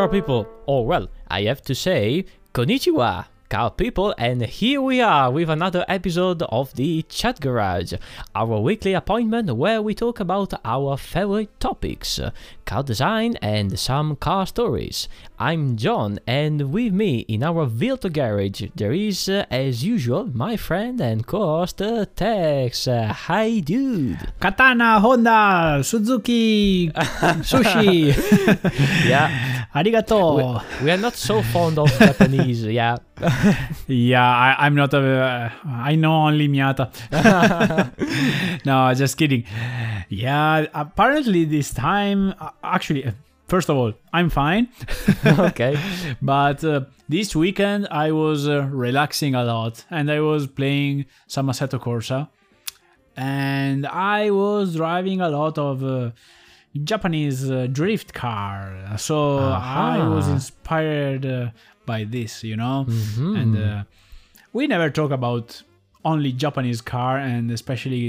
car people. Oh well, I have to say, konnichiwa, car people, and here we are with another episode of the Chat Garage, our weekly appointment where we talk about our favorite topics, car design and some car stories. I'm John, and with me in our Vilto garage there is, uh, as usual, my friend and co-host uh, Tex. Uh, hi, dude. Katana, Honda, Suzuki, Sushi. Yeah, Arigato. we are not so fond of Japanese. Yeah. Yeah, I, I'm not a. Uh, I know only Miata. no, just kidding. Yeah, apparently this time, uh, actually, uh, first of all, I'm fine. okay. but uh, this weekend I was uh, relaxing a lot and I was playing some Assetto Corsa. And I was driving a lot of uh, Japanese uh, drift car. So I was inspired uh, by this, you know? Mhm. And uh, we never talk about only Japanese car and especially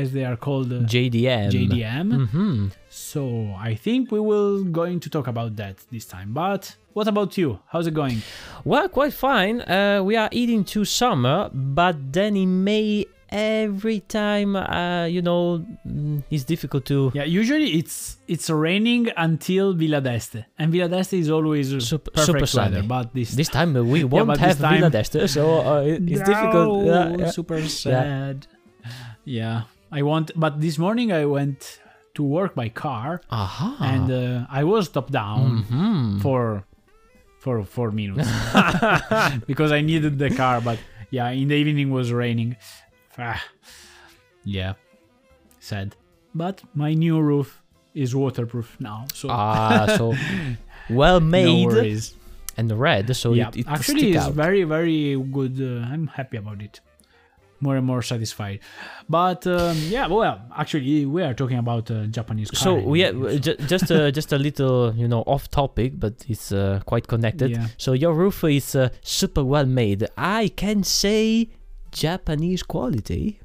as they are called uh, JDM. JDM. hmm So I think we will going to talk about that this time. But what about you? How's it going? Well, quite fine. Uh, we are eating to summer, but then in May, every time, uh, you know, mm, it's difficult to. Yeah, usually it's it's raining until Villa d'Este, and Villa d'Este is always Sup- perfect super weather. sunny. But this This time we won't but have time- Villa d'Este, so uh, it- it's difficult. Yeah, yeah. super sad. Yeah. I want, but this morning I went to work by car, Aha. and uh, I was top down Mhm. for for four minutes because I needed the car. But yeah, in the evening was raining. Ah, yeah, sad. But my new roof is waterproof now, so Ah, so well made worries. and red, so yeah, it, it actually, it's out. very very good. Uh, I'm happy about it. More and more satisfied. But um, yeah, well, actually, we are talking about uh, Japanese. So we uh, ju- just uh, just a little you know off topic, but it's uh, quite connected. Yeah. So your roof is uh, super well made. I can say Japanese quality.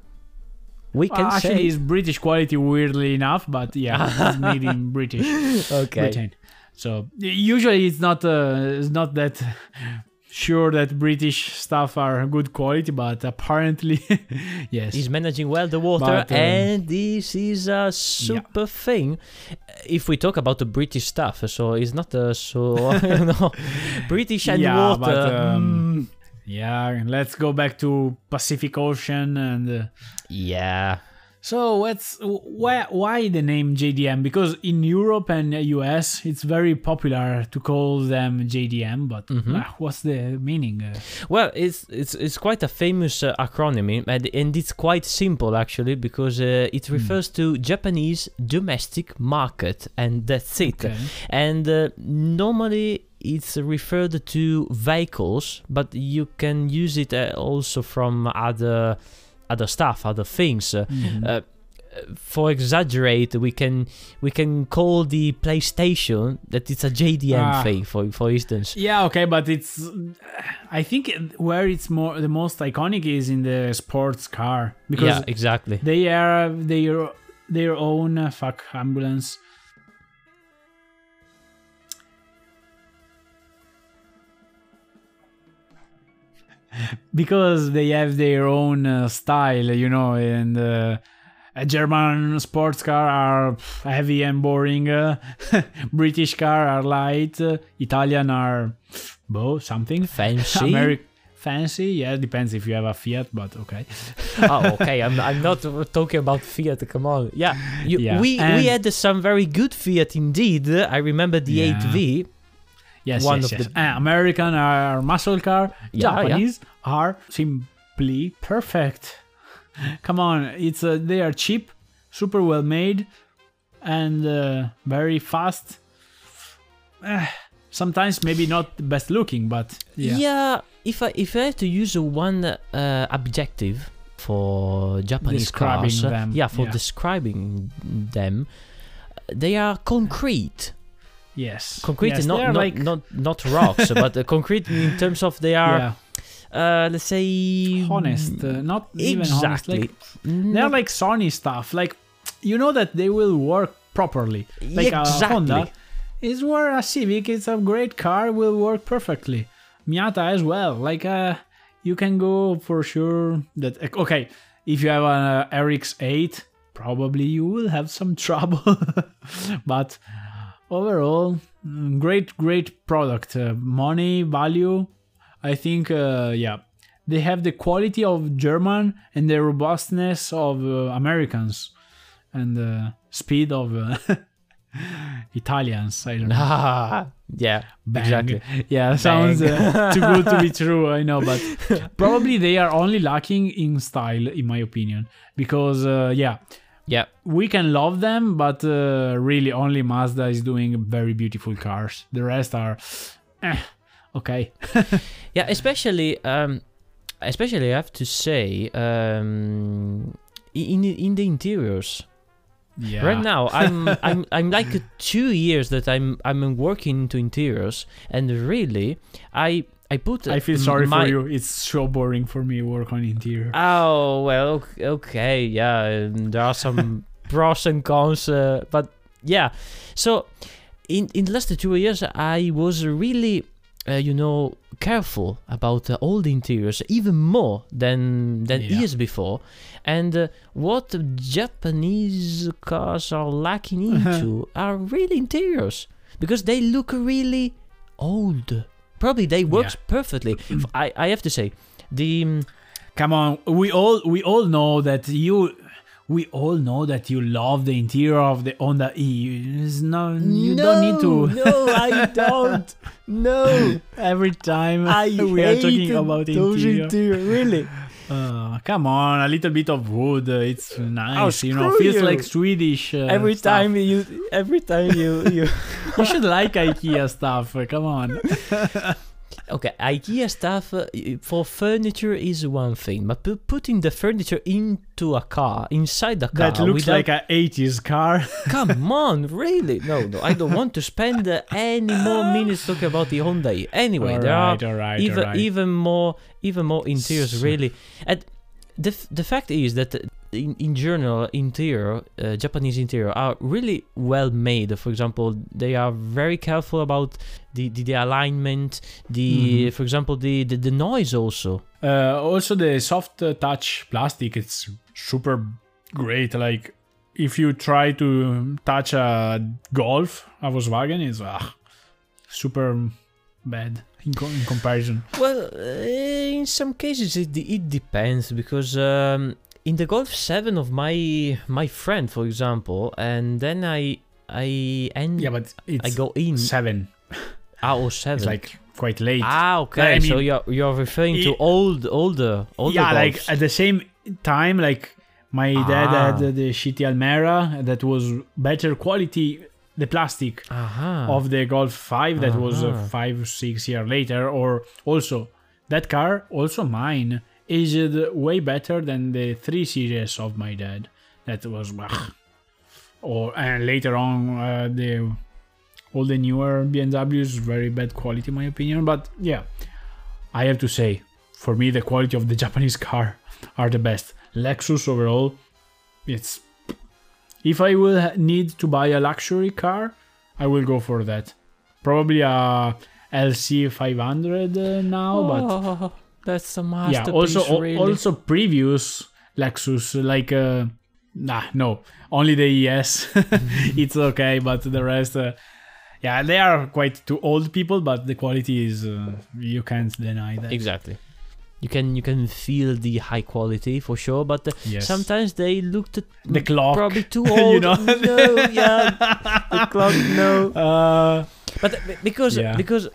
We Well, can actually, say it's British quality, weirdly enough, but yeah, it's made in British. okay. Britain. So usually it's not uh, it's not that sure that British stuff are good quality, but apparently yes. He's managing well the water, But, um, and this is a super thing. If we talk about the British stuff, so it's not uh, so you know British and Yeah, water. but, um, mm, Yeah, let's go back to Pacific Ocean and uh, yeah, so what's why why the name JDM? Because in Europe and US it's very popular to call them JDM, but Mhm. uh, what's the meaning? Uh, Well, it's it's it's quite a famous uh, acronym, and, and it's quite simple actually because uh, it Hmm. refers to Japanese domestic market, and that's it. okay. And uh, normally it's referred to vehicles, but you can use it uh, also from other other stuff, other things. Uh, Mhm. uh, for exaggerate, we can we can call the PlayStation that it's a JDM Ah. thing, for for instance. Yeah, okay, but it's. I think where it's more the most iconic is in the sports car because yeah, exactly. they are their their own uh, fuck ambulance. because they have their own uh, style, you know, and uh, a German sports car are heavy and boring. Uh, British car are light. Uh, Italian are both something. Fancy. Ameri- fancy, yeah, depends if you have a Fiat, but okay. oh, okay. I'm, I'm not talking about Fiat. Come on. Yeah, you, Yeah, we we had some very good Fiat indeed. I remember the Yeah. 8V. Yes, One yes, of yes. the- Uh, American are muscle car. Yeah, yeah. Japanese are simply perfect. Come on, it's uh, they are cheap, super well made, and uh, very fast. Eh, sometimes maybe not the best looking, but Yeah. yeah. if I if I have to use one uh, objective for Japanese Describing cars, them, yeah, for yeah. describing them, they are concrete. Yes, Concrete yes, is not not, like not not rocks, but uh, concrete in terms of they are, yeah, uh, let's say honest, uh, not even honest. exactly. Like they're like Sony stuff. Like you know that they will work properly. Like uh, exactly. Honda, is where a Civic. It's a great car. Will work perfectly. Miata as well. Like uh, you can go for sure. That okay. If you have an uh, RX-8, probably you will have some trouble. but overall, mm, great, great product. Uh, money value. I think. Uh, yeah they have the quality of German and the robustness of uh, Americans and the speed of uh, Italians. I don't know. Ah, yeah, Bang. exactly. Yeah, sounds uh, too good to be true. I know, but probably they are only lacking in style, in my opinion. Because uh, yeah, Yeah, we can love them, but uh, really only Mazda is doing very beautiful cars. The rest are, eh, okay. yeah. Especially, um, especially I have to say, um, in in the interiors. Yeah. Right now, I'm I'm I'm like two years that I'm I'm working into interiors, and really, I I put. I feel sorry my, for you. It's so boring for me work on interior. Oh well, ok- okay, yeah. um, There are some pros and cons, uh, but yeah. So, in in the last two years, I was really, uh, you know, careful about uh, all the interiors, even more than than Yeah. years before. And uh, what Japanese cars are lacking into are really interiors because they look really old. Probably they works perfectly. I I have to say, the. um, Come on, we all we all know that you we all know that you love the interior of the Honda E. It's no, you don't need to. No, I don't. No, Every time I we are talking about interior. interior. Really? Uh, come on, a little bit of wood. uh, It's nice, you know. Oh, Feels you. like Swedish. Uh, every stuff. time you, every time you, you. you should like IKEA stuff. uh, Come on. Okay, IKEA stuff uh, for furniture is one thing, but putting the furniture into a car, inside the car, That looks without- like an 80s car. Come on, really? No, no, I don't want to spend uh, any more minutes talking about the Honda. E. Anyway, there are Alright, alright, even even more even more interiors really and the the fact is that in, in general interior uh, japanese interior are really well made for example they are very careful about the the, the alignment the Mhm. for example the, the the noise also Uh, also, the soft uh, touch plastic, it's super great. Like, if you try to touch a Golf, a Volkswagen, it's ah, super bad in, co- in comparison. well uh, in some cases it, it depends because um, in the golf 7 of my my friend for example and then i i end Yeah, but it's i go in seven. ah, or 7 It's like quite late. Ah, okay. I so you're you're referring to i- old, older, older. yeah, like at the same time, like my dad Ah. had the, shitty Almera that was better quality, the plastic. Aha. of the Golf 5 that was uh, Uh-huh. five six year later or also that car also mine aged way better than the 3 series of my dad that was ugh. or and later on uh, the all the newer BMWs very bad quality in my opinion but yeah I have to say for me the quality of the Japanese car are the best Lexus overall it's if I will need to buy a luxury car I will go for that. Probably a LC 500 uh, now, but oh, that's a yeah. masterpiece. Also, al- really. also previous Lexus like uh, nah, no, only the ES. it's okay, but the rest, uh, yeah, they are quite too old people, but the quality is uh, you can't deny that. exactly. You can you can feel the high quality for sure, but uh, Yes. sometimes they looked at the clock, probably too old. you old. know? no, yeah, the clock, no. Uh, But uh, because Yeah. because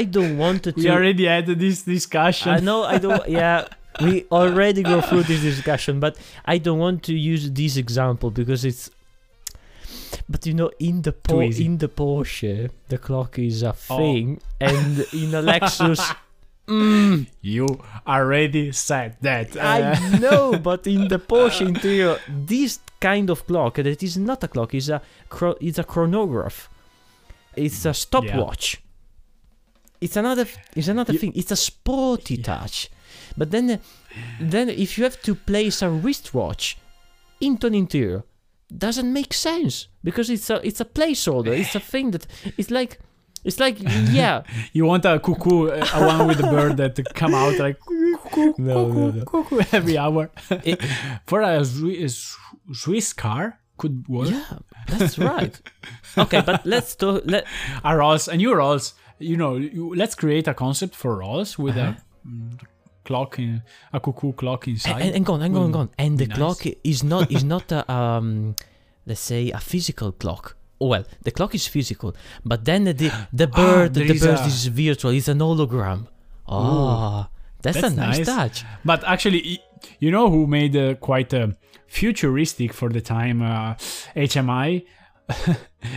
I don't want to. we already had this discussion. I know I don't. Yeah, we already go through this discussion, but I don't want to use this example because it's. But you know, in the po- in the Porsche, the clock is a Oh. thing, and in a Lexus, mm, You already said that. Uh, I know. But in the Porsche interior, this kind of clock that is not a clock, is a it's a chronograph. It's a stopwatch. It's another. It's another You- thing. It's a sporty touch. But then, then if you have to place a wristwatch into an interior, doesn't make sense because it's a it's a placeholder. It's a thing that it's like it's like yeah. You want a cuckoo, uh, a one with the bird that come out like cuckoo, No, cuckoo, no, no. cuckoo every hour. It- For a, Swi- a Sw- Swiss car could work. yeah, that's right. Okay, but let's talk. Let A Rolls, a new Rolls. You know, you, let's create a concept for Rolls with Uh-huh. a mm, clock in a cuckoo clock inside. and, and go on, and go on, go on. And the be clock is not is not a um, let's say a physical clock. Oh, well, the clock is physical, but then the the bird, there the is bird a- is virtual. It's an hologram. Oh, that's, a nice, nice. touch. But actually, you know who made uh, quite uh, futuristic for the time uh, HMI,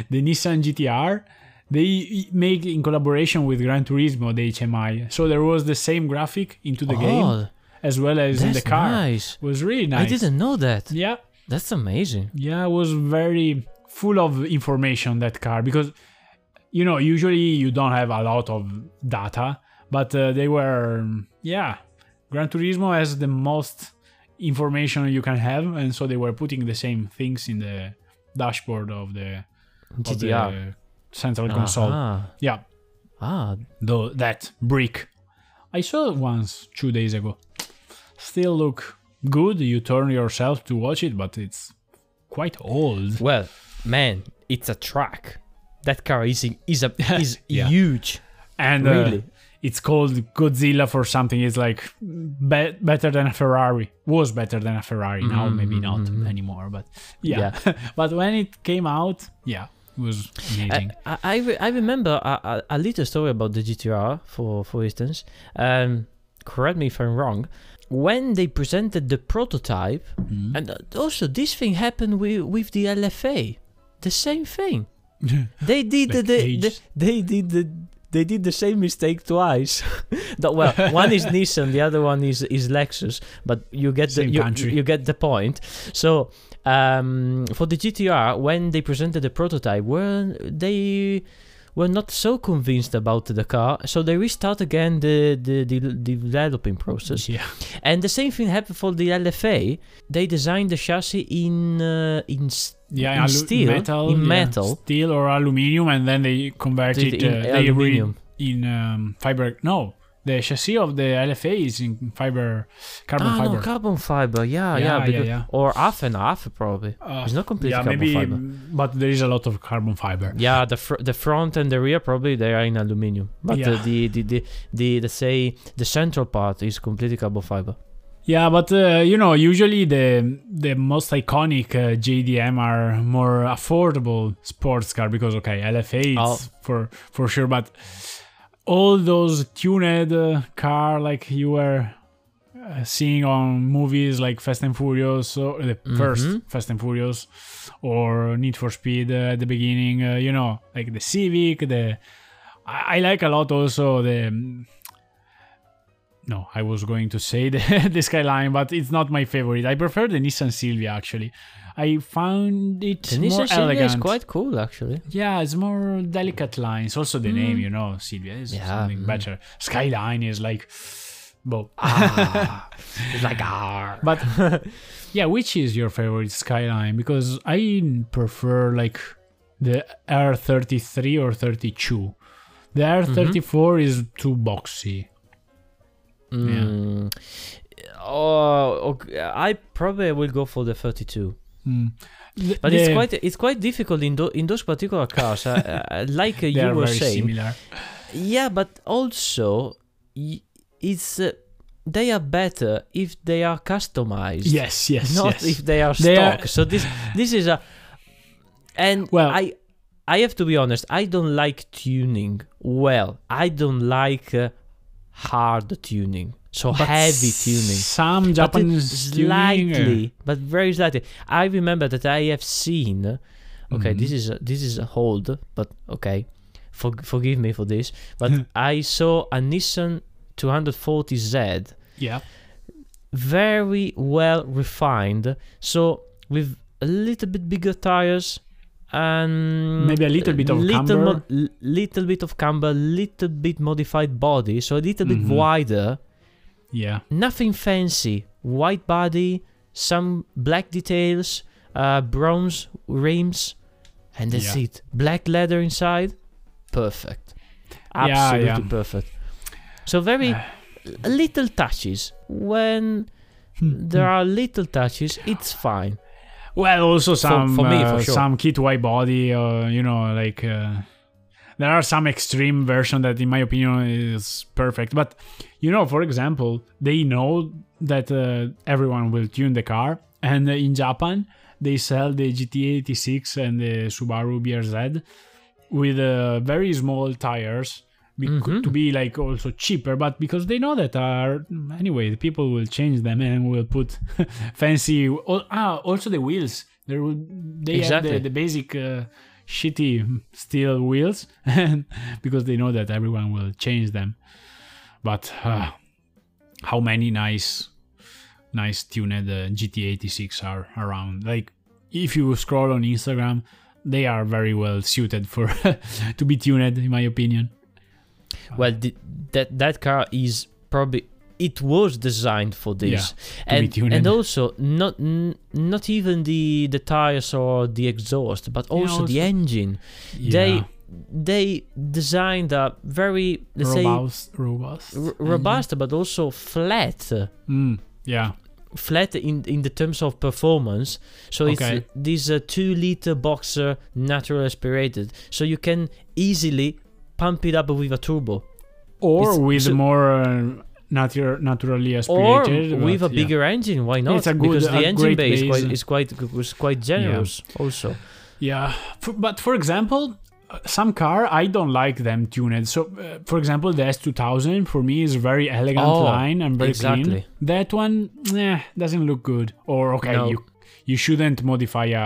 the Nissan GTR. They make in collaboration with Gran Turismo the HMI, so there was the same graphic into the game oh, as well as in the car. nice. It was really nice. I didn't know that. Yeah, That's amazing. yeah, it was very full of information that car because you know usually you don't have a lot of data, but uh, they were yeah. Gran Turismo has the most information you can have, and so they were putting the same things in the dashboard of the, of GTR. the central console. Ah, Yeah, ah, though that brick. I saw it once two days ago. Still look good. You turn yourself to watch it, but it's quite old. well, man, it's a truck. That car is is a is Yeah. huge. And uh, Really? it's called Godzilla for something. It's like be- better than a Ferrari. Was better than a Ferrari. Now maybe not Mhm. anymore. But yeah. but when it came out, yeah, was amazing. I I, re- I remember a, a, little story about the GTR, for for instance. Um, correct me if I'm wrong. When they presented the prototype, Mhm. and uh, also this thing happened with with the LFA, the same thing. They did the, Like the, the they did the they did the same mistake twice. No, well, one is Nissan, the other one is is Lexus, but you get the you, country. you get the point. So um, for the GTR, when they presented the prototype, were they were not so convinced about the car, so they restart again the the, the, developing process. yeah. And the same thing happened for the LFA. They designed the chassis in uh, in Yeah, in steel, metal, in yeah, metal. steel or aluminium, and then they convert it. in uh, they re- aluminium. in um, fiber. No, the chassis of the LFA is in fiber, carbon ah, fiber. no, carbon fiber. Yeah, Yeah, yeah, yeah, because- yeah. or half and half probably. Uh, it's not completely yeah, carbon maybe, fiber. but there is a lot of carbon fiber. Yeah, the fr- the front and the rear probably they are in aluminium, but Yeah. uh, the, the the the the say the central part is completely carbon fiber. Yeah, but uh, you know, usually the the most iconic uh, JDM are more affordable sports car because okay, LFA Oh. for for sure, but all those tuned uh, car like you were uh, seeing on movies like Fast and Furious, so the first Mhm. Fast and Furious, or Need for Speed uh, at the beginning, uh, you know, like the Civic, the I, I like a lot also the no, I was going to say the, the Skyline, but it's not my favorite. I prefer the Nissan Silvia actually. I found it The more Nissan Silvia elegant. is quite cool actually. yeah, it's more delicate lines. Also, the name, you know, Silvia is Yeah, something mm. better. Skyline is like, well, Ah, it's like ah. but yeah, which is your favorite Skyline? Because I prefer like the R33 or 32. The R34 is too boxy. Mm. Oh, okay. I probably will go for the 32. Mm. The- But it's quite it's quite difficult in, tho- in those particular cars. uh, uh, like uh, you are were very saying, similar. Yeah, but also it's uh, they are better if they are customized. Yes, yes, not yes. if they are They are- stock. So this this is a and Well- I I have to be honest. I don't like tuning. Well, I don't like uh, hard tuning. So But heavy tuning. Some But Japanese tuning, uh, slightly, but very slightly. I remember that I have seen. Okay, Mhm. this is this is a hold, but okay, for, forgive me for this. But I saw a Nissan 240Z, yeah, very well refined. So with a little bit bigger tires and Maybe a little bit of little camber. l- little bit of camber, little bit modified body, so a little bit Mhm. wider yeah. nothing fancy white body some black details uh, bronze rims, and that's Yeah. it. Black leather inside, perfect. Yeah, Absolutely yeah. perfect. So very little touches. When there are little touches, it's fine. Well, also some for me, for uh, sure. some kit white body, or you know, like uh, there are some extreme version that, in my opinion, is perfect. But you know, for example, they know that uh, everyone will tune the car, and uh, in Japan they sell the GT86 and the Subaru BRZ with uh, very small tires. Mhm. To be like also cheaper, but because they know that are anyway, the people will change them and will put fancy. Oh, ah, also the wheels. There will they Exactly. have the, the basic uh, shitty steel wheels, and because they know that everyone will change them. But uh, how many nice, nice tuned uh, GT86 are around? Like if you scroll on Instagram, they are very well suited for to be tuned, in my opinion. Well, the, that that car is probably it was designed for this, be and and also not n- not even the the tires or the exhaust, but also the also- engine. They they designed a very let's robust, robust, r- robust, but also flat. Mm, yeah, Flat in in the terms of performance, so Okay. it's this uh, two liter boxer natural aspirated, so you can easily pump it up with a turbo. or It's- with so- more uh, natur- naturally or aspirated, with a but yeah. bigger engine why not It's a good- because a the engine base base. quite, is quite was quite generous also Yeah, for, but for example, uh, some car I don't like them tuned. So, uh, for example, the S2000 for me is very elegant Oh, line and very exactly. clean. That one, eh, doesn't look good. Or okay, No. you you shouldn't modify a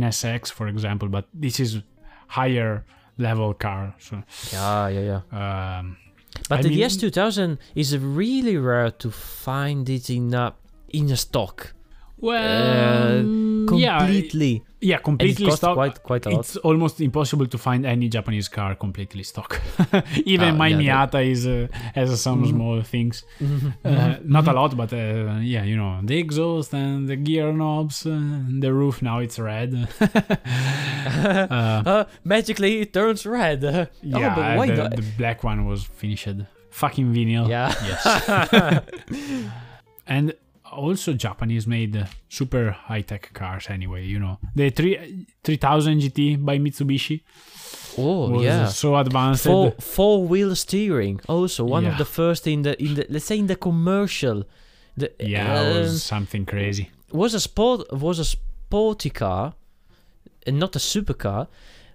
NSX, for example, but this is higher level car. So, yeah yeah yeah um, but I the mean- s2000 is really rare to find it in a in a stock. Well, yeah, completely. yeah, and it completely costs stock. quite quite a lot It's almost impossible to find any Japanese car completely stock. Even Ah, my yeah, Miata is uh, has some small things. Uh, not a lot, but uh, yeah, you know, the exhaust and the gear knobs, uh, and the roof now it's red. uh, uh, magically it turns red oh, yeah, but why the, do the black one was finished. Fucking vinyl. yeah Yes. and also Japanese made uh, super high tech cars anyway, you know. The 3 3000 GT by Mitsubishi oh yeah so advanced. four four wheel steering also one of the first in the in the let's say in the commercial the, yeah, it um, was something crazy. was a sport was a sporty car and not a supercar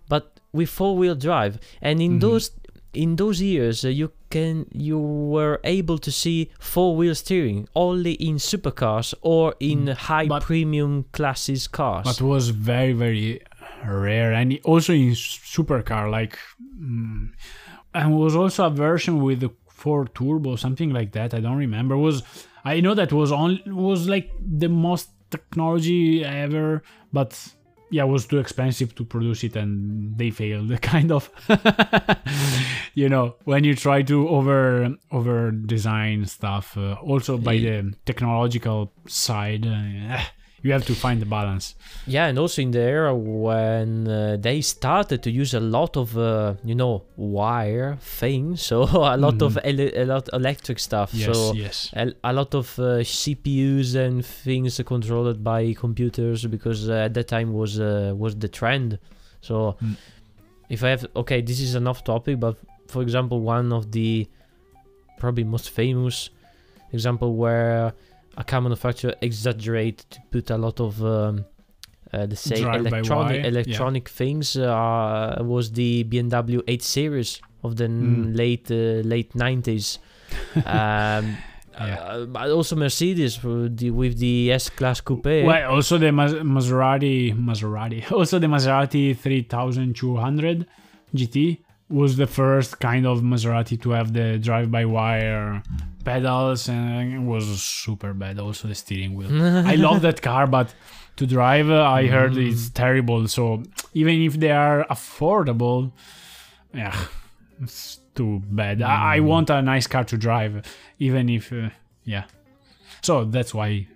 but with four-wheel drive and in Mhm. those in those years uh, you can you were able to see four-wheel steering only in supercars or in high Mm. But- premium classes cars But was very very rare, and also in supercar like, mm, and was also a version with the four turbo, something like that. I don't remember. Was I know that was on was like the most technology ever, but yeah, it was too expensive to produce it, and they failed. Kind of, you know, when you try to over over design stuff, uh, also by the technological side. Uh, you have to find the balance. Yeah, and also in the era when uh, they started to use a lot of, uh, you know, wire things, so a lot of ele- a lot electric stuff. Mm-hmm. Yes, so yes. a, a lot of uh, CPUs and things controlled by computers because uh, at that time was uh, was the trend. So Mm. if I have okay, this is an off topic, but for example, one of the probably most famous example where a car manufacturer exaggerate to put a lot of um, uh, let's say Drive-by-wire, electronic yeah. things uh, was the BMW 8 Series of the Mm. late uh, late 90s. um, Yeah. uh, but also Mercedes with the, with the S Class Coupe. Well, also the Mas- Maserati, Maserati, also the Maserati 3200 GT was the first kind of Maserati to have the drive-by-wire pedals, and it was super bad. Also the steering wheel. I love that car, but to drive, uh, I heard Mm. it's terrible. So even if they are affordable, yeah, it's too bad. I, I Mm. want a nice car to drive, even if, uh, yeah. So that's why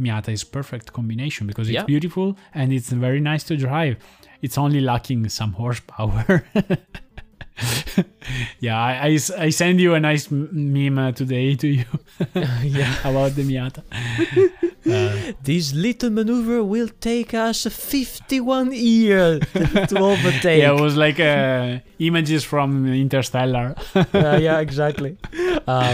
Miata is perfect combination because it's Yeah. beautiful and it's very nice to drive. It's only lacking some horsepower. yeah, I I send you a nice m- meme uh, today to you yeah. about the Miata. Uh, This little maneuver will take us 51 years to overtake. yeah, it was like uh, images from Interstellar. Yeah, exactly. Ah.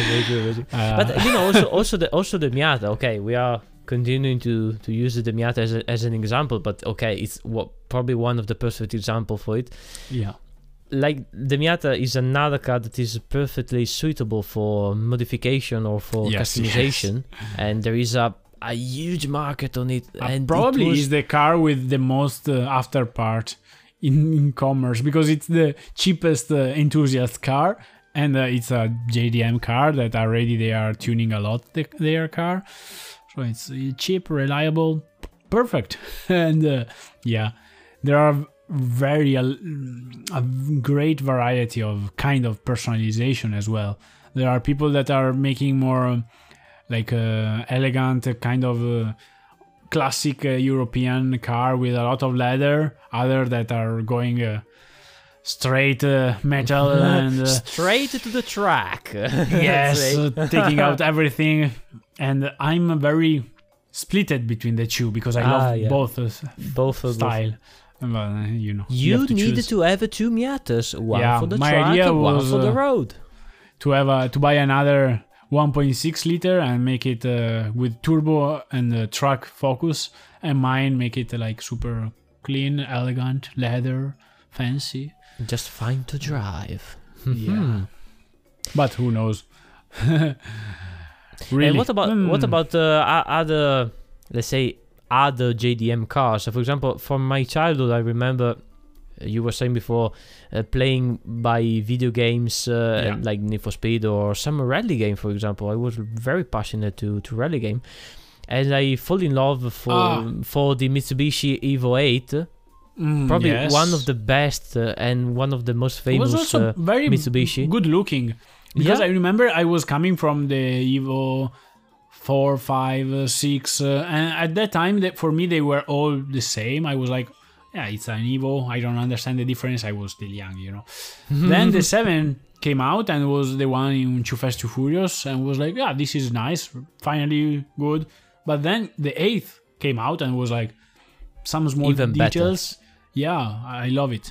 Uh, But you know, also also the also the Miata. Okay, we are continuing to to use the Miata as, a, as an example, but okay, it's what probably one of the perfect example for it. yeah, Like the Miata is another car that is perfectly suitable for modification or for Yes, customization, and there is a a huge market on it. Uh, and it probably was- is the car with the most uh, after part in, in commerce because it's the cheapest uh, enthusiast car and uh, it's a JDM car that already they are tuning a lot the, their car so it's uh, cheap reliable perfect and uh, yeah there are very uh, a great variety of kind of personalization as well there are people that are making more like uh, elegant uh, kind of uh, classic uh, European car with a lot of leather. Other that are going uh, straight uh, metal and straight to the track. yes, taking out everything. And I'm very splitted between the two because I love Ah, yeah. both both of them. Well, uh, you know, You, have to needed choose. to have two Miatas, one Yeah, for the my track idea and one for the uh, road. to have a, to buy another 1.6 liter and make it uh, with turbo and uh, truck focus and mine make it uh, like super clean elegant leather fancy Just fine to drive. yeah Hmm. but who knows really And what about what Hmm. about uh, other, let's say, other JDM cars? So, for example, from my childhood, I remember uh, you were saying before uh, playing by video games uh, Yeah. like Need for Speed or some rally game, for example. I was very passionate to to rally game, and I fall in love for Ah. for the Mitsubishi Evo 8. Mm, Probably yes. one of the best uh, and one of the most it was famous. also uh, very Mitsubishi. good looking because Yeah. I remember I was coming from the Evo four, five, uh, uh, and at that time, that for me they were all the same. I was like, yeah, it's an Evo. I don't understand the difference. I was still young, you know. then the seven came out and was the one in Too Fast Too Furious, and was like, yeah, this is nice, finally good. But then the eighth came out and was like some small Even better. details. Yeah, I love it.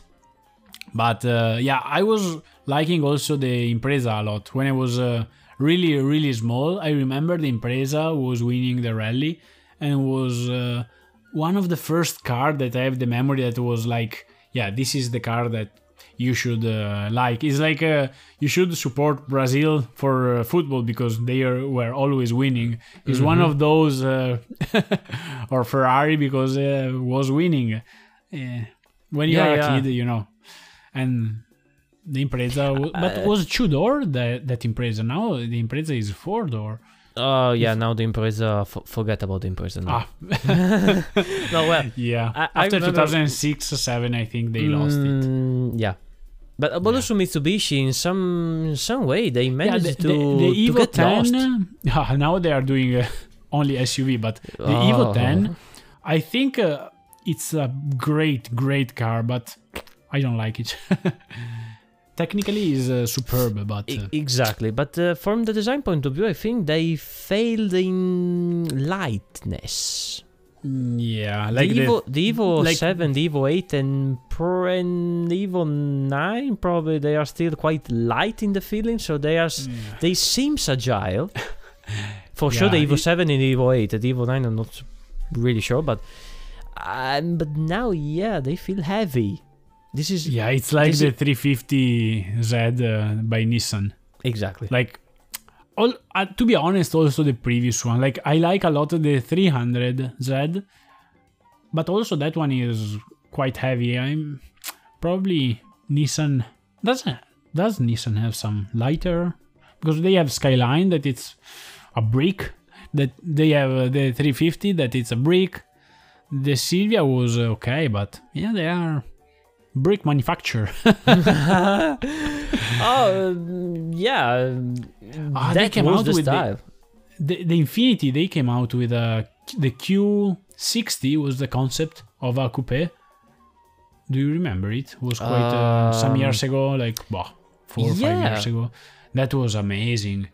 But uh, yeah, I was liking also the Impreza a lot. When I was uh, really, really small, I remember the Impreza was winning the rally and was uh, one of the first car that I have the memory that was like, yeah, this is the car that you should uh, like. It's like uh, you should support Brazil for uh, football because they are, were always winning. It's one of those, uh, or Ferrari because uh, was winning. Yeah. When you're Yeah, a yeah. kid, you know. And the Impreza, w- but Uh, was two door that that Impreza. Now the Impreza is four door. Oh yeah, now the Impreza. F- forget about the Impreza now. Ah, No, well, yeah. I- I After remember- 2006, seven, I think they lost it. Mm, Yeah. But, but Yeah. also Mitsubishi in some some way they Yeah, managed the, to, the, the to get 10. lost. now they are doing uh, only SUV, but the Evo Oh. 10, I think uh, it's a great, great car, but I don't like it. Technically, is uh, superb, but uh, exactly, but uh, from the design point of view, I think they failed in lightness. yeah, like the the, Evo, the Evo like- 7, the Evo 8, and Pro and Evo 9, probably they are still quite light in the feeling, so they are s- they seem agile. For sure, the Yeah, Evo it- 7 and the Evo 8, the Evo 9, I'm not really sure, but um, but now, yeah, they feel heavy. This is yeah, it's like the 350Z uh, by Nissan. exactly. Like, all uh, to be honest, also the previous one. Like, I like a lot of the 300Z, but also that one is quite heavy. I'm probably Nissan. Does does Nissan have some lighter? Because they have Skyline that it's a brick. That they have uh, the 350 that it's a brick. The Silvia was okay, but yeah, they are brick manufacturer. oh, um, yeah. Ah, they that came was out the with the- style. the, the Infiniti they came out with a the Q60 was the concept of a coupe. Do you remember it? It was quite uh, some years ago, like bah, four or five years ago. That was amazing.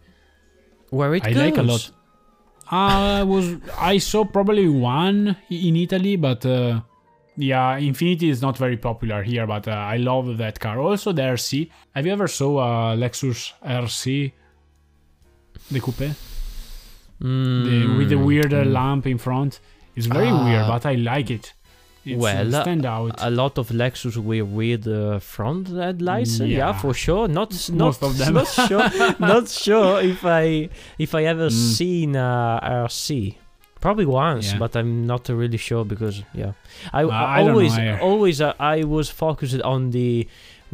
Where it I goes. like a lot. I was I saw probably one in Italy, but uh, yeah, Infiniti is not very popular here. But uh, I love that car. Also, the RC. Have you ever saw a Lexus RC? The coupe, the, with the Mm, weird uh, mm. lamp in front. It's very Ah. weird, but I like it. It's, Well, uh, uh, stand out. a lot of Lexus with with uh, front headlights. uh, Yeah. Yeah. for sure. Not not of them. not sure. not sure if I if I ever Mm. seen uh, RC. Probably once, Yeah. but I'm not really sure because yeah, I, Uh, I I don't know, always I- always uh, I was focused on the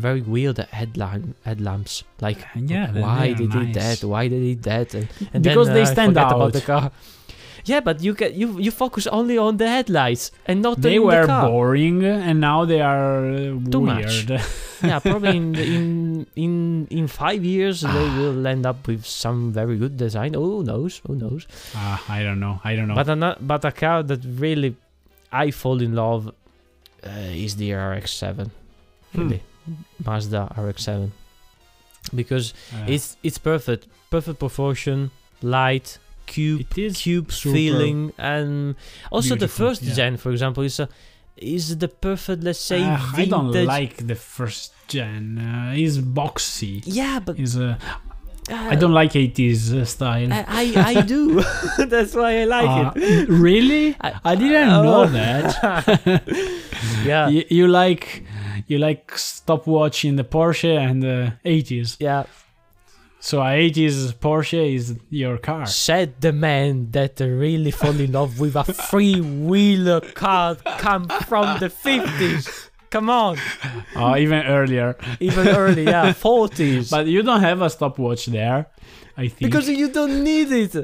very weird headlamp headlamps. Like yeah, why they did nice. that? Why they did that? And, and Because then, they uh, stand forget about the car. Yeah, but you get you you focus only on the headlights and not the- They were the boring, and now they are uh, Too much. yeah, probably in in in in five years they Ah. will end up with some very good design. Who knows? Who knows? Ah, I don't know. I don't know. But a but a car that really I fall in love uh, is the RX-7. Hmm. Really, Mazda RX-7 because Uh, it's it's perfect, perfect proportion, light, cube, it is cube feeling, and also the first yeah. gen, for example, is a is the perfect let's say Ah, I don't like the first gen. Uh, it's boxy. Yeah, but Is uh, uh, I don't like 80s uh, style. I, I, I do. That's why I like Uh, it. really? I, I didn't Oh. know that. yeah, you, you like you like stopwatch in the Porsche and the 80s. yeah. So a 80s Porsche is your car. Said the man that really fell in love with a three-wheeler car come from the 50s. Come on, Oh, even earlier. even earlier, yeah, 40s. But you don't have a stopwatch there. I think because you don't need it-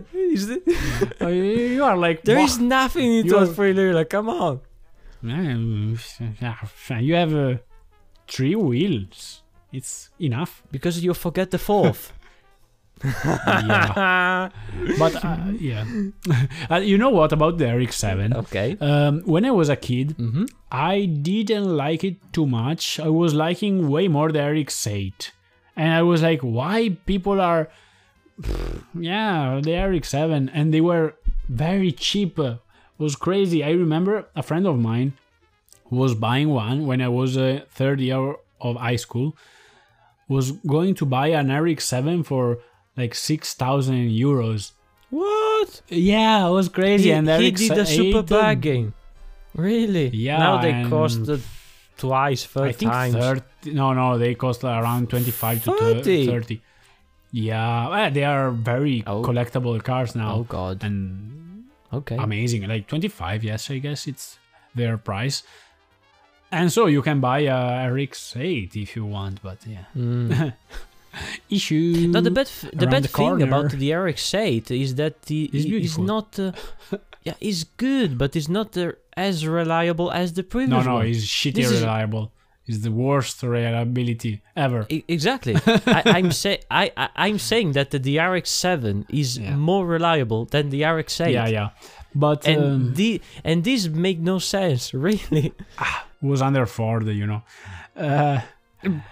Uh, you are like There "Wha- nothing into a You're- three-wheeler. Come on. You have uh, three wheels. It's enough. Because you forget the fourth. Yeah. But uh, yeah. uh, you know what about the RX-7? okay. Um, when I was a kid, Mm-hmm. I didn't like it too much. I was liking way more the RX-8. And I was like, why people are... yeah, the RX-7. And they were very cheap. It was crazy. I remember a friend of mine was buying one when I was a third year of high school. Was going to buy an RX-7 for like 6,000 euros. What? Yeah, it was crazy. He, and he did a super bargain. Really? Yeah, Now they cost twice, third I think times. 30. No, no, they cost around 25 to 30? 30. 30. Yeah, well, they are very Oh. collectible cars now. Oh god. and Okay. amazing. Like 25, yes, I guess it's their price. And so you can buy a RX-8 if you want, but yeah. Mm. Issue. No, the bad f- the bad the thing about the RX-8 is that the It's is not. Uh, yeah, it's good, but it's not uh, as reliable as the no, previous no, one. it's shitty This is- reliable. It's the worst reliability ever. I- exactly. I, I'm say I, I I'm saying that the, the RX-7 is Yeah. more reliable than the RX-8. Yeah, yeah. But And um, the and this make no sense, really. was under Ford, you know. Uh,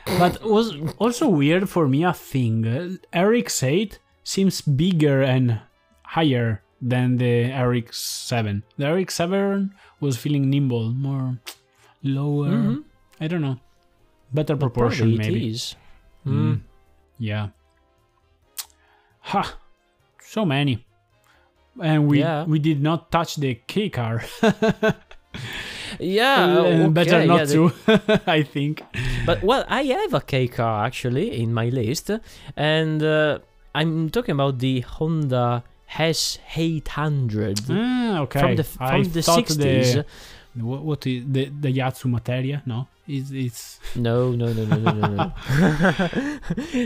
but was also weird for me a thing. Uh, RX-8 seems bigger and higher than the RX-7. The RX-7 was feeling nimble, more lower. Mhm. I don't know. Better But proportion, maybe. It is. Mm, Mm. Yeah. Ha! So many. And we Yeah. we did not touch the K car. Yeah, Uh, okay, better not yeah, to, I think. But well, I have a K car actually in my list, and uh, I'm talking about the Honda S800 Ah, okay. from the I from the 60s. The, what, what is the the Yatsu Materia? No, it's it's No, no, no, no, no, no, no.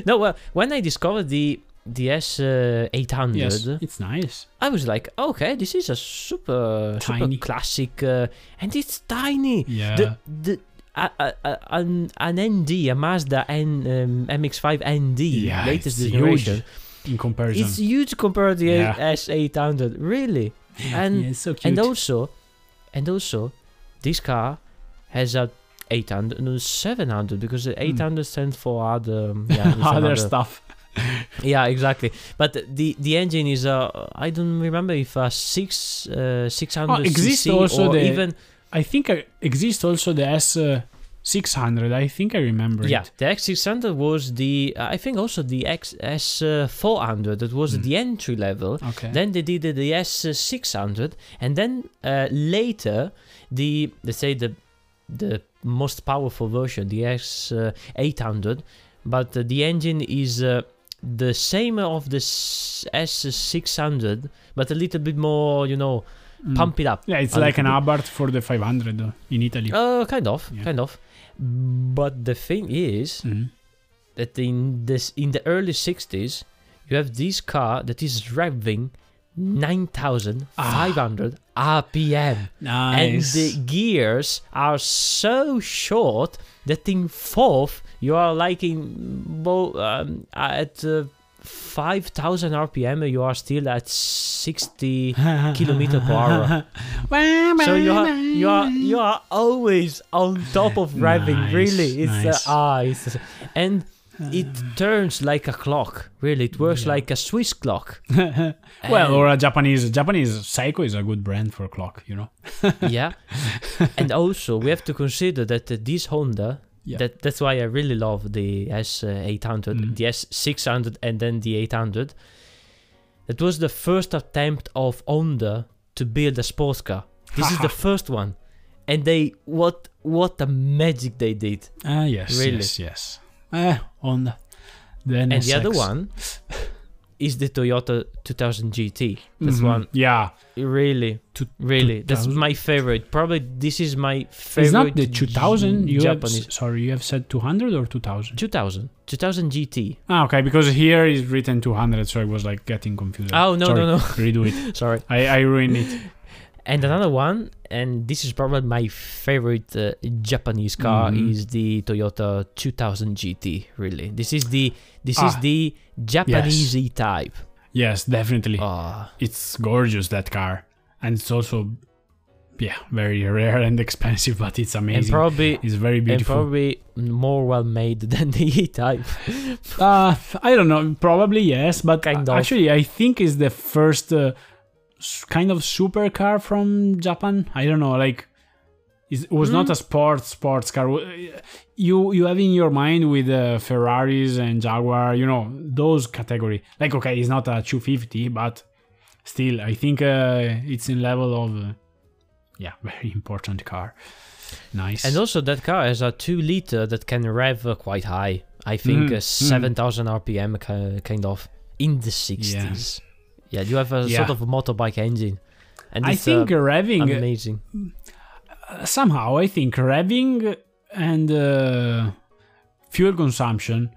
no, well, when I discovered the the S800, yes, it's nice. I was like, okay, this is a super super classic, uh, and it's tiny. Yeah, The the a, a, a, an, an ND, a Mazda N, um, MX-5 ND, Yeah, latest it's generation. in comparison. It's huge compared to the Yeah. S800. Really? and yeah, it's so cute. and also and also this car has a 800 no 700 because the 800 stands for other yeah Hmm. other stuff. yeah exactly but the the engine is uh i don't remember if uh 6 uh 600 Oh, exists cc also or the- even I think uh, exists also the S uh, 600. I think I remember yeah it. the S600 was the uh, i think also the xs uh, 400 that was Mm. the entry level Okay. Then they did the S600, and then uh, later the let's say the the most powerful version, the S800, but uh, the engine is uh, the same of the s- S600, but a little bit more, you know, Mm. pump it up. Yeah, it's like an Abarth for the 500 uh, in Italy. Uh, kind of, Yeah. kind of. But the thing is Mhm. that in this in the early 60s, you have this car that is revving 9,500 RPM. and the gears are so short that in fourth you are like in bo- um, at uh, 5000 rpm you are still at 60 kilometer per hour. so you are you are you are always on top of revving Nice, really it's nice. uh, ah it's and it turns like a clock really it works Yeah. like a swiss clock well, And- or a Japanese Japanese Seiko is a good brand for clock, you know. yeah and also we have to consider that uh, this honda Yeah. that that's why i really love the s800 Mm. the s600 and then the 800 it was the first attempt of honda to build a sports car this is the first one and they what what a magic they did Ah, yes, Really? yes, yes. Eh, Honda. And the other one is the toyota 2000 gt that's Mhm. one Yeah, really To- really that's my favorite probably this is my favorite it's not the 2000. You japanese s- sorry, you have said 200 or 2000. 2000 2000 gt Ah, okay, because here is written 200, so I was like getting confused. oh no Sorry, no no Redo it. sorry I, I ruined it. And another one and this is probably my favorite uh, japanese car Mhm. is the toyota 2000 gt really this is the this is Ah, the japanese type Yes, definitely. Ah, It's gorgeous that car, and it's also, yeah, very rare and expensive, but it's amazing. and probably it's very beautiful. and probably more well made than the e type Uh, I don't know. Probably yes, but Kind of. actually, I think it's the first uh, kind of supercar from Japan. I don't know, like it was not Mm. a sports sports car. You you have in your mind with uh, Ferraris and Jaguar, you know those category. Like okay, it's not a 250, but still, I think uh, it's in level of uh, yeah, very important car. Nice. and also that car has a 2 liter that can rev quite high i think Mhm, uh, 7000 rpm kind of in the 60s yeah, you have a Yeah. sort of motorbike engine. And I think uh, revving amazing. somehow I think revving and uh, fuel consumption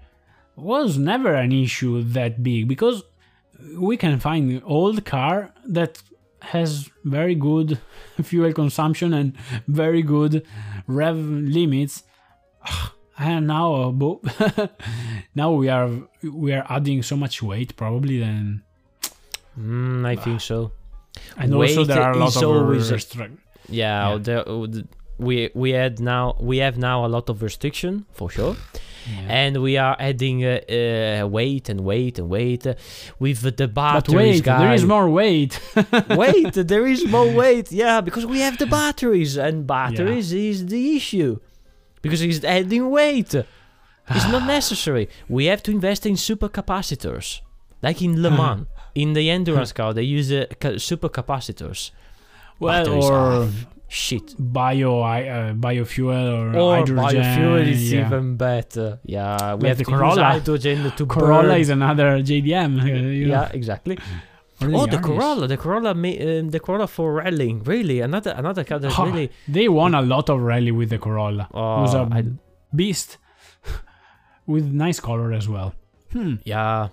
was never an issue that big because we can find old car that has very good fuel consumption and very good rev limits. And now uh, now we are we are adding so much weight probably then Mm, I think so. and also Weight there are a lot is of Yeah, Yeah. Uh, we we had now we have now a lot of restriction for sure, yeah. and we are adding uh, uh, weight and weight and weight uh, with the but batteries. wait there is more weight wait, there is more weight. Yeah, because we have the batteries, and batteries is the issue because it's adding weight. It's not necessary. We have to invest in supercapacitors, like in Le Mans. In the endurance car, they use uh, ca- supercapacitors. well Batteries or shit. bio uh, biofuel or, Or hydrogen. biofuel is yeah. even better. Yeah, we Like have the to use Corolla. hydrogen to Corolla burn. is another JDM. you know. yeah, exactly. Or Oh, the. Corolla, the Corolla, um, the Corolla for rallying. Really, another another car that's Ah, really. They won a lot of rally with the Corolla. Oh, it was a I- beast with nice color as well. Hmm. yeah,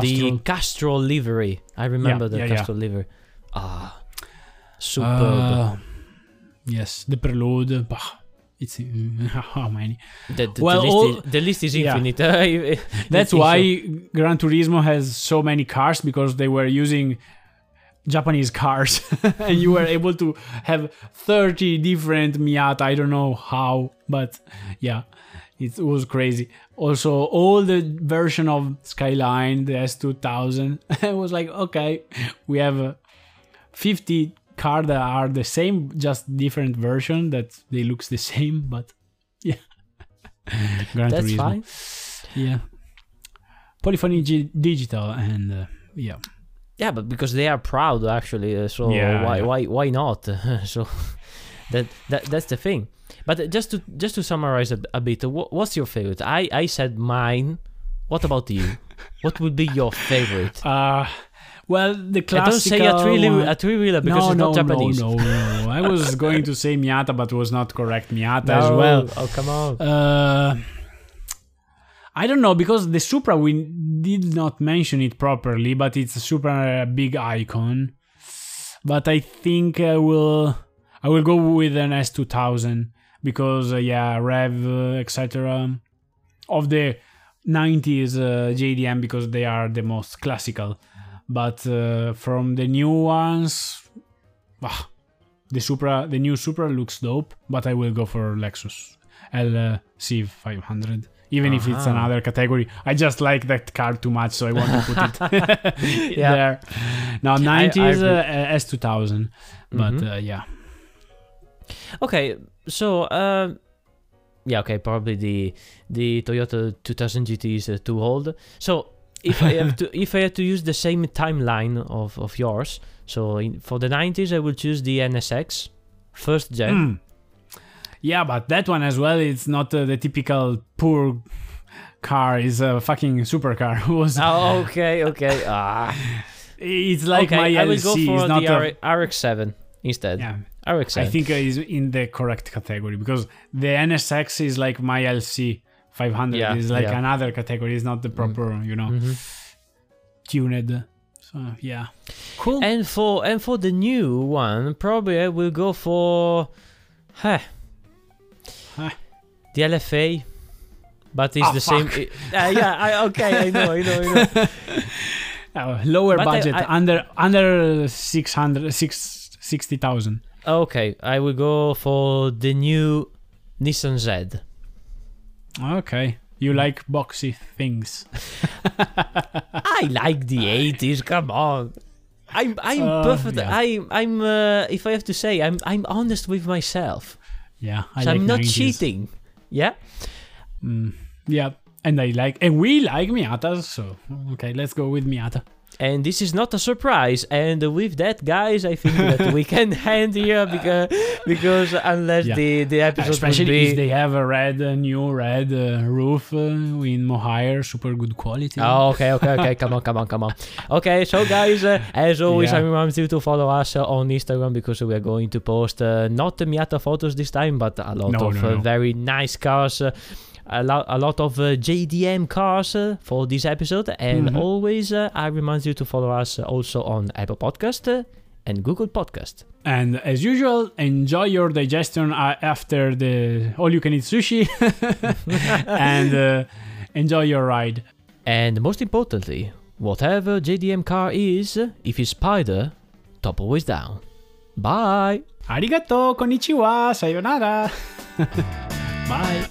the Castrol. Castrol livery. I remember the yeah, yeah. Livery. Ah, superb. Uh, yes, the Prelude. Bah, it's how many? the, the, well, the, list all- is, the list is yeah. infinite. That's why. Gran Turismo has so many cars because they were using Japanese cars, and you were able to have 30 different Miata. I don't know how, but yeah, it was crazy. Also, all the version of Skyline, the S2000, I was like, okay, we have uh, 50 cars that are the same, just different version that they looks the same, but yeah. That's Turismo. fine. Yeah. Polyphony G- Digital and uh, yeah. Yeah, but because they are proud actually, uh, so Yeah, why yeah. why why not? so that that that's the thing. But just to just to summarize a, a bit, wha- what's your favorite? I I said mine. What about you? what would be your favorite? Uh well, the I don't say a three one- a three wheeler because no, it's no, not Japanese. No, no, no. I was going to say Miata, but was not correct. Miata No. as well. Oh come on. Uh, I don't know because the Supra we did not mention it properly, but it's a super big icon. But I think I will I will go with an S2000 because uh, yeah, Rev uh, etc. of the 90s uh, JDM because they are the most classical. But uh, from the new ones, ah, the Supra, the new Supra looks dope. But I will go for Lexus LC 500. Even if it's Uh-huh. another category, I just like that car too much, so I want to put it Yeah. there. Now, I 90s agree. uh, S2000, but Mhm. uh, yeah, Okay, so um, yeah, okay, probably the the Toyota 2000 GT is uh, too old. So if I have to if I had to use the same timeline of of yours, so in, for the 90s I will choose the NSX first gen. Mm. yeah, but that one as well. It's not uh, the typical poor car. It's a fucking supercar. Was Oh, okay, okay. Ah, it's like okay, my I will go for it's the a, R- RX-7 instead. yeah. RX-7. I think is in the correct category because the NSX is like my LC 500 Yeah, is like yeah. another category. It's not the proper, you know, Mhm. tuned. So yeah, cool. And for and for the new one, probably I will go for, huh, Huh. the LFA, but it's Ah, the same. fuck. it- uh, yeah, I, okay, I know, I know, I know. Uh, lower But I- budget, I- under under 600, 6, 60,000. Okay, I will go for the new Nissan Z. Okay, you like boxy things. I like the 80s. Come on. I'm I'm Uh, perfect. yeah. I I'm uh, if I have to say, I'm I'm honest with myself. Yeah, I so like I'm not 90s. cheating. Yeah. Mm, yeah, and I like, and we like Miata, So okay, let's go with Miata. And this is not a surprise. And with that, guys, I think that we can end here because because unless Yeah. the the episode Especially be if they have a red, a new red uh, roof uh, in Mohair, super good quality. Oh, okay, okay, okay. come on, come on, come on. Okay, so guys, uh, as always, Yeah. I remind you to follow us uh, on Instagram because we are going to post uh, not the Miata photos this time, but a lot No, of no, uh, no. very nice cars. A, lo- a lot of uh, JDM cars uh, for this episode, and Mhm. always uh, I remind you to follow us also on Apple Podcast and Google Podcast. And as usual, enjoy your digestion uh, after the all-you-can-eat sushi, and uh, enjoy your ride. And most importantly, whatever JDM car is, if it's Spider, top always down. Bye! Arigato, konnichiwa, sayonara. Bye.